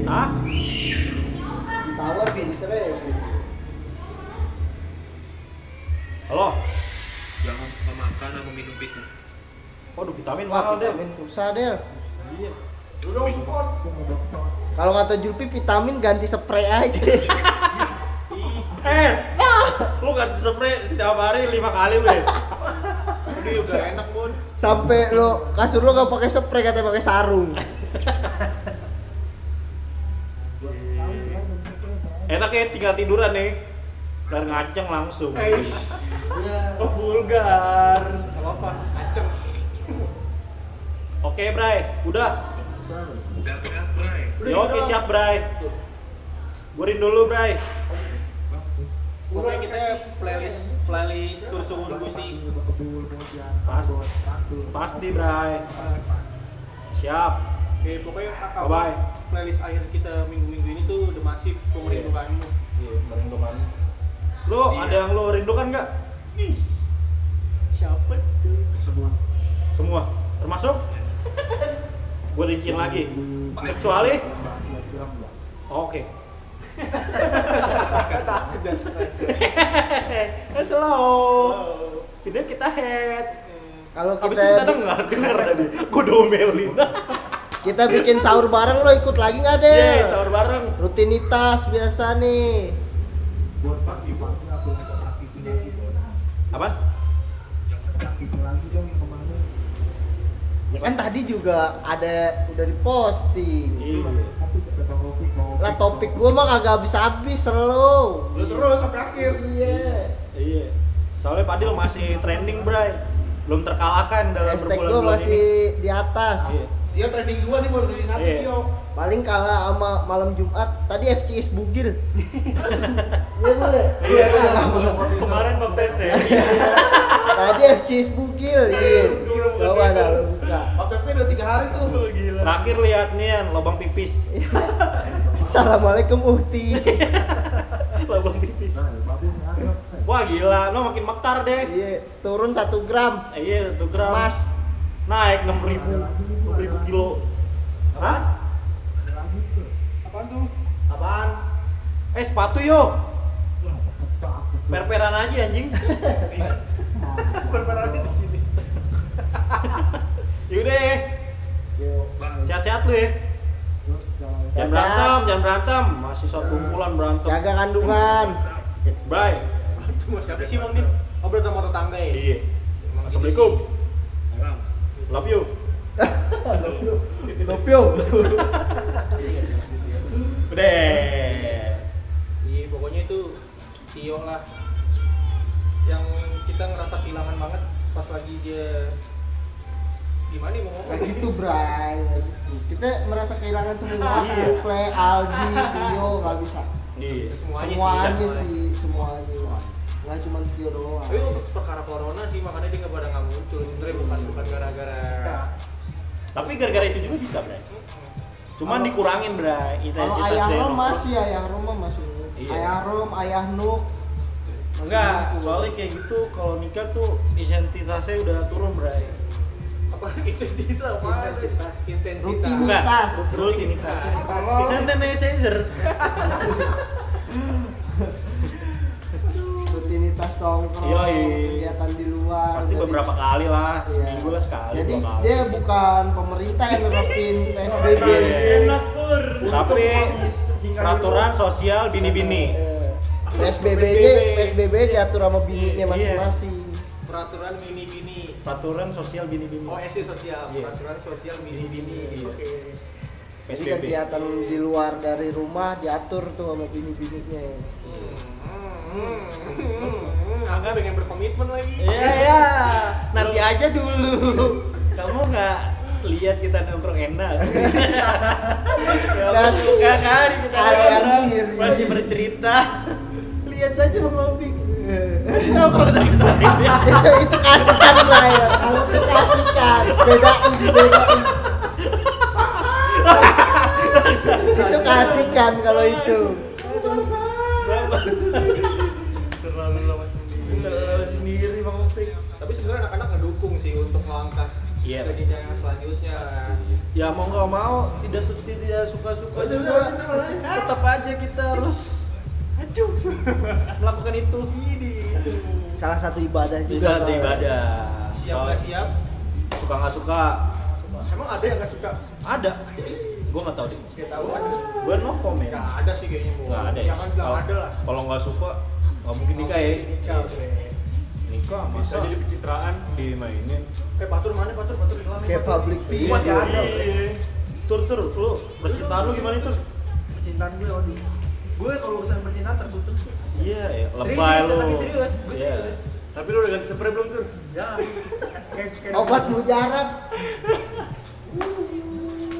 Hah? Ya. Halo? jangan memakan sama minum vitamin Waduh, vitamin mahal deh. vitamin susah deh. Iya. Udah support. Kalau kata Julpi vitamin ganti spray aja. Eh, lu ganti spray setiap hari lima kali lu ya? Udah enak bun. Sampai lo kasur lo gak pakai spray katanya pakai sarung. Enak ya tinggal tiduran nih. Dan ngaceng langsung. Oh vulgar. Gak apa-apa, ngaceng. Oke, Bray. Udah. udah berat bray Ya, oke, siap, Bray. Gurin dulu, Bray. Pokoknya kita playlist playlist tur suhun Gusti. Pas, pasti, Bray. Siap. Oke, pokoknya kakak Bye-bye. Playlist akhir kita minggu-minggu ini tuh The Massive Pemerindukanmu. Iya, merindukan. Lu ada yang lu rindukan nggak? Siapa tuh? Semua. Termasuk? Gue rinciin lagi. Kecuali? Oke. Takut dan Slow. Ini kita head. Kalau Abis itu kita kita dengar, dengar tadi. Gue domelin. kita bikin sahur bareng lo ikut lagi nggak deh? Yeay, sahur bareng. Rutinitas biasa nih. buat aku lagi dong yang kemarin Ya kan tadi juga ada udah diposting. Iya. Lah topik gua mah kagak habis-habis lo. Lu terus sampai akhir. Iya. Iya. Soalnya Padil masih trending, Bray. Belum terkalahkan dalam Hashtag gua berbulan-bulan masih ini. di atas. Iya. Dia trending dua nih baru diingatin Iya. Tio. Paling kalah sama malam Jumat. Tadi FCS bugil. Iya boleh. Iya, iya, iya. Kemarin Bab Tete. Tadi FCS bugil. Iya. Coba dah lo buka. Update-nya udah tiga hari tuh. Gila. Terakhir lihat nih lubang pipis. Assalamualaikum Uhti. lubang pipis. nah Wah gila, lo makin mekar deh. Iya, turun satu gram. Iya, satu gram. Mas, Naik 6000 6000 kilo. Hah? ada lagi tuh Apaan tuh? Apaan? Eh, sepatu yo. takut Per-peran aja anjing. Berperannya di sini. Yaudah ya. yo Sehat-sehat lu ya. jangan berantem, jangan berantem. Masih satu kumpulan berantem. jaga kandungan. Bye. Itu mau siapa sih Bang Dit? Oh berarti sama tetangga ya? Iya. Assalamualaikum. Love you. Topio. Udah. Iya pokoknya itu Tio lah yang kita ngerasa kehilangan banget pas lagi dia gimana nih mau ngomong? Kayak gitu, Bray. Kita merasa kehilangan semua. Iya. Suple, Aldi, Tio, nggak bisa. Iya. Semuanya, Semuanya sih. semuanya. Nggak cuma Tio doang. Tapi untuk perkara corona sih makanya dia nggak pada nggak muncul. Sebenarnya bukan bukan gara-gara Tapi gara-gara itu juga bisa, Bray. Cuman dikurangin, Bray. Kalau ayah Rom masih, ayah Rom masih. Iya. Ayah Rom, ayah Nuk. Enggak, soalnya kayak gitu kalau nikah tuh intensitasnya udah turun, Bray. apa intensitas apa? Intensitas. Intensitas. Rutinitas. Rutinitas. Kalau Sanitizer. Rutinitas nongkrong, Yoi. kegiatan di luar. Pasti Jadi- beberapa kali lah, Iya. seminggu lah sekali, Jadi kali. dia bukan pemerintah yang nerapin PSBB. Iya. Enak pur. Tapi peraturan sosial bini-bini. PSBB PSBB diatur sama bininya Iya. masing-masing. Peraturan mini-bini. Peraturan sosial bini-bini. Oh, SD sosial. Iya. Peraturan sosial mini-bini. Iya. Oke. Jadi kegiatan di luar dari rumah diatur tuh sama bini-bininya. Hmm, Angga pengen berkomitmen lagi. Iya ya, nanti aja dulu. Kamu nggak lihat kita nongkrong enak. Nanti Nggak kan kita nongkrong, masih bercerita. Lihat saja mau ngopi. Nongkrong sakit-sakit ya. itu itu kasihkan lah ya. Kalau itu kasihkan, bedain bedain. itu kasihkan kalau itu. Lama sendiri. Terlalu sendiri bang Opik. Tapi sebenarnya anak-anak ngedukung sih untuk melangkah Iya, ke jenjang yang selanjutnya. Ya mau nggak mau, tidak tidak suka-suka juga. Tetap aja kita harus melakukan itu Salah satu ibadah juga. bisa soalnya. ibadah siap nggak siap suka nggak suka Emang ada yang nggak suka? ada gue nggak tahu deh Gak tahu mas. gue no comment Nggak ada sih kayaknya nggak ada ya Jangan bilang Kalau- ada lah. kalau nggak suka nggak mungkin nikah ya Nikah, nikah bisa jadi pencitraan dimainin Eh Batur mana? Batur hilang nih, Kayak public figure. masih ada. Iya. tur tur lu percintaan lu gimana tur Percintaan gue waduh. Gue kalau urusan percintaan tertutup sih. iya ya lebay serius, lu tapi serius, gue Iya. serius. tapi lu udah ganti spray belum tuh Ya, kayak Obat mujarab.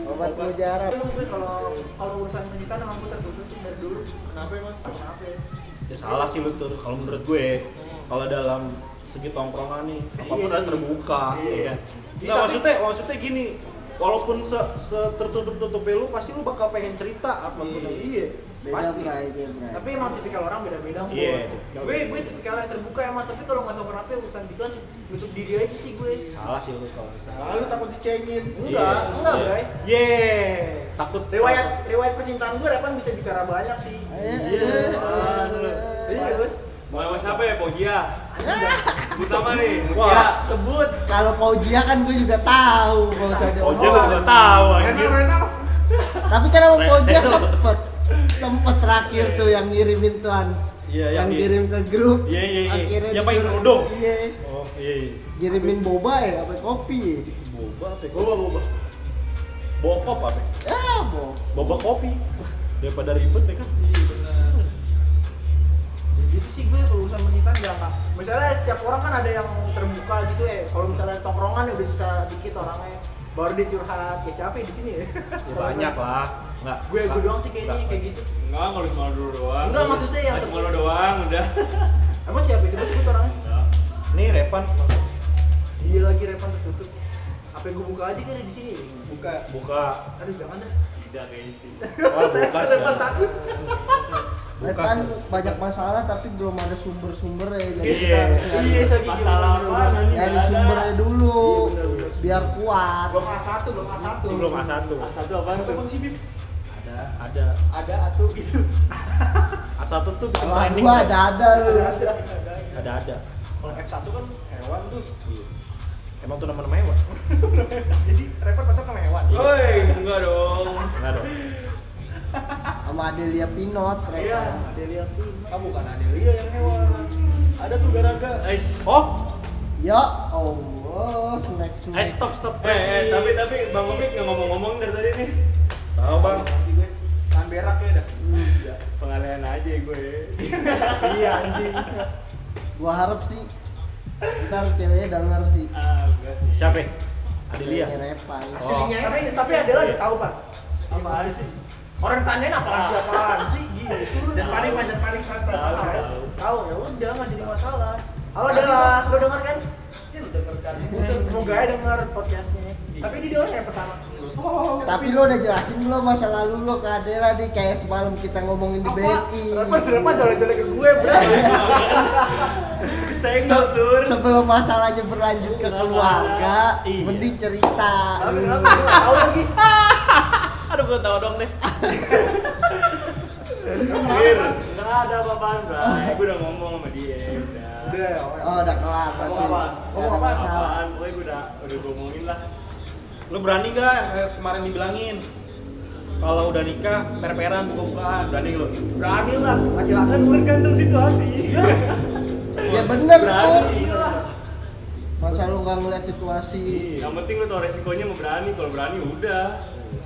Obat mujarab. Kalau kalau urusan percintaan emang gue tertutup sih dari dulu. kenapa emang? Kenapa ya? ya salah sih lu tur kalau menurut gue kalau dalam segi tongkrongan nih apa pun Iya harus sih. terbuka Iya. ya nggak tapi- maksudnya maksudnya gini walaupun se, se tertutup tutupnya lu pasti lu bakal pengen cerita apa pun Iya. yang iya Beda pasti dia bray. Tapi emang tipikal orang beda-beda Mbok. Iya. Gue gue tipikal yang terbuka emang, tapi kalau nggak tahu kenapa urusan gituan nutup diri aja sih gue. salah sih lu kalau misalnya Lalu takut dicengin. Enggak, enggak, Bray. yeah takut Riwayat riwayat percintaan gue Repan bisa bicara banyak sih. Iya. Serius. Mau sama siapa ya Pogia sebut nama nih Wah. Pogia Sebut. Kalau Paujia kan gue juga tahu kalau usah dia oh dia lu udah tahu Renal Renal. Tapi kan sama Renal. sempet sempet terakhir tuh yang ngirimin tuan Iya, yang kirim ke grup Iya, iya, iya. akhirnya Yang disuruh- kerudung. iya oh iya iya kirimin boba ya apa kopi boba apa ya? boba boba bokop apa ya? ya bo boba kopi daripada ribet ya kan Iya benar. Gitu sih gue kalau urusan percintaan ya enggak. Misalnya setiap orang kan ada yang terbuka gitu ya. Kalau misalnya tongkrongan ya udah sisa dikit orangnya. Baru dia curhat ya siapa ya di sini ya? Ya banyak lah. Nggak gue gue doang sih kayaknya kayak gitu. Enggak kalau cuma lu doang. Enggak, maksudnya yang cuma lu doang udah. Emang siapa? Itu sebut orangnya. Nih Repan iya lagi repan tertutup. Apa yang gue buka aja kan di sini? Buka. buka. Aduh jangan deh tidak kayaknya sih oh buka sih. repan takut kan banyak masalah tapi belum ada sumber-sumber ya jadi Iya. kita harus nyari, iya masalah apa nyari sumbernya dulu Iya, bener, bener. biar kuat. Belum A1, belum A1. Ini belum A1 A satu apaan tuh sih Bib? ada. Ada. Ada atuh gitu. A1 tuh bikin Wah, trending gua ada ada lu. Ada ada Kalau F1 kan hewan tuh. Iya. emang tuh nama-nama hewan? Jadi repot patah sama hewan. Woi, enggak dong. enggak dong sama Adelia Pinot Iya. Adelia Pino Ah bukan Adelia yang hewan. Ada tuh garaga. Ais. oh ya Allah snack eh snack stop stop Eh, eh, tapi tapi Bang Opik nggak ngomong-ngomong dari tadi nih. tahu bang tahan berak ya dah. Pengalihan aja gue. iya anjing gua harap sih ntar ceweknya denger sih Ah, enggak sih. siapa ya? Adelia. Repan Oh. tapi tapi Adela udah tahu pak. Apa ada sih? orang tanyain apaan sih? Apaan sih? Gitu Dan paling banyak paling santai Tahu, santai. tahu. tahu ya udah nggak jadi masalah. Halo Adela lo denger kan? Ya lu denger kan. semoga aja denger podcastnya. Tapi dia orang yang pertama. Tapi lo udah jelasin belum masa lalu lo ke Adela nih? Kayak semalam kita ngomongin di BNI Kenapa kenapa jalan-jalan ke gue bro Kesenggol tur. sebelum masalahnya berlanjut ke keluarga Iya. mending cerita tapi kenapa gue nggak tahu lagi aduh gue tahu dong deh Bir, enggak ada apa-apaan, Bray. Gue udah ngomong sama dia, udah. udah oh udah kelar. Ngomong? Nggak Ngomong ada apaan? Pokoknya gue udah udah ngomongin lah. lu berani gak yang kayak kemarin dibilangin kalau udah nikah per-peran buka-bukaan berani lu berani lah laki-laki Kan tergantung situasi. ya bener tuh masa lu nggak ngeliat situasi Yang penting lu tau resikonya mau berani. Kalau berani udah,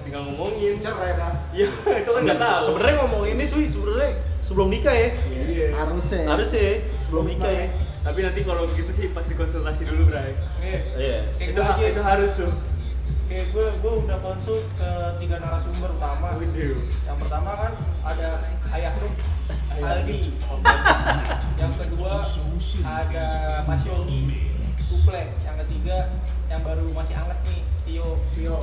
tinggal ngomongin. Cerai dah. Iya, itu kan nggak tahu. sebenarnya ngomong ini sih sebenarnya sebelum nikah ya Iya. harusnya harus ya sebelum nikah ya Tapi nanti kalau begitu sih pasti konsultasi dulu, Bray. Iya Itu itu harus tuh. Kayak gue, gue udah konsul ke tiga narasumber utama. Yang pertama kan ada Ayah Rum, Aldi. Yang kedua ada Mas Yogi, Suple. Yang ketiga yang baru masih anget nih, Tio. Tio.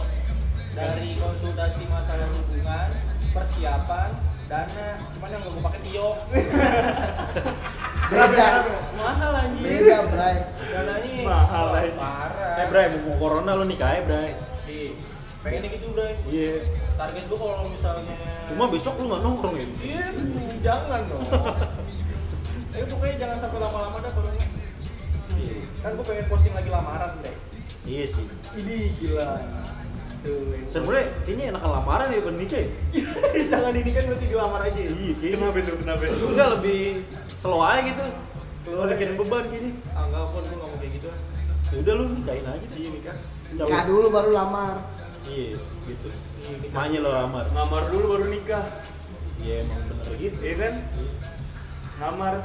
Dari konsultasi masalah hubungan, persiapan, dana. Cuman yang gak gue pakai Tio. beda Mahal anjir. beda bray Dananya Mahal, Bray. Parah. eh Bray mau corona lu nikah ya Bray Iya. Pengennya gitu, Bray. iya Target gue kalau misalnya cuma besok lu nggak nongkrong ya Iya, jangan dong. sampai lama-lama dah kalau nggak. Kan gue pengen posting lagi lamaran deh. Iya sih. Ini gila. Sebenarnya ini enakan lamaran ya nikah. Jangan ini kan berarti dilamar aja. ya? Iya, kayaknya. Kenapa itu? Kenapa? Enggak lebih slow aja gitu. Slow bikin beban gini. Ah, enggak pun gue ngomong kayak gitu. Ya udah lu nikahin aja. Iya nikah. nikah dulu baru lamar Iya, gitu. Iya nikah. Makanya lo lamar. Ngamar dulu baru nikah. Iya emang bener gitu. Iya kan? Ngamar.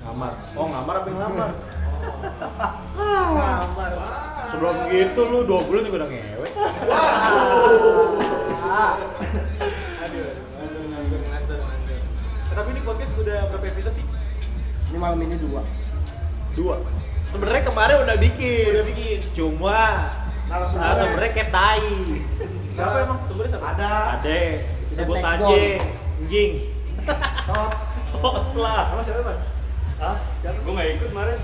Ngamar. Oh ngamar apa yang ngamar? Ngamar. Sebelum gitu lu dua bulan juga udah ngewe. Aduh, Tapi ini podcast udah berapa episode sih? ini malam ini dua Dua. Sebenarnya kemarin udah bikin. Udah bikin. Cuma Narasumbernya. narasumbernya kayak tai. Siapa emang? Sebenarnya siapa? ada Ade, sebut aja. Anjing. tot Tot lah. Sama siapa, Bang? Hah? Gue nggak ikut kemarin.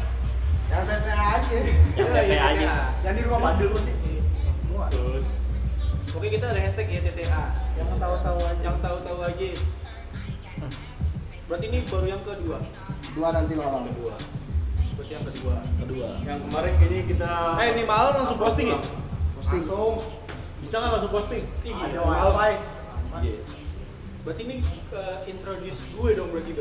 yang tete aja Yang tete aja. Yang di rumah Padel. Semua. Tuh. Oke, kita ada hashtag ya TTA. Yang tahu-tahu aja. Yang tahu-tahu aja. Berarti ini baru yang kedua. dua nanti malam Kedua. Berarti yang kedua. Kedua. Yang kemarin kayaknya kita. Eh ini malam langsung posting ya? posting Langsung. Bisa nggak langsung posting? Ada gila. wifi. Iya. Berarti ini uh, introduce gue dong berarti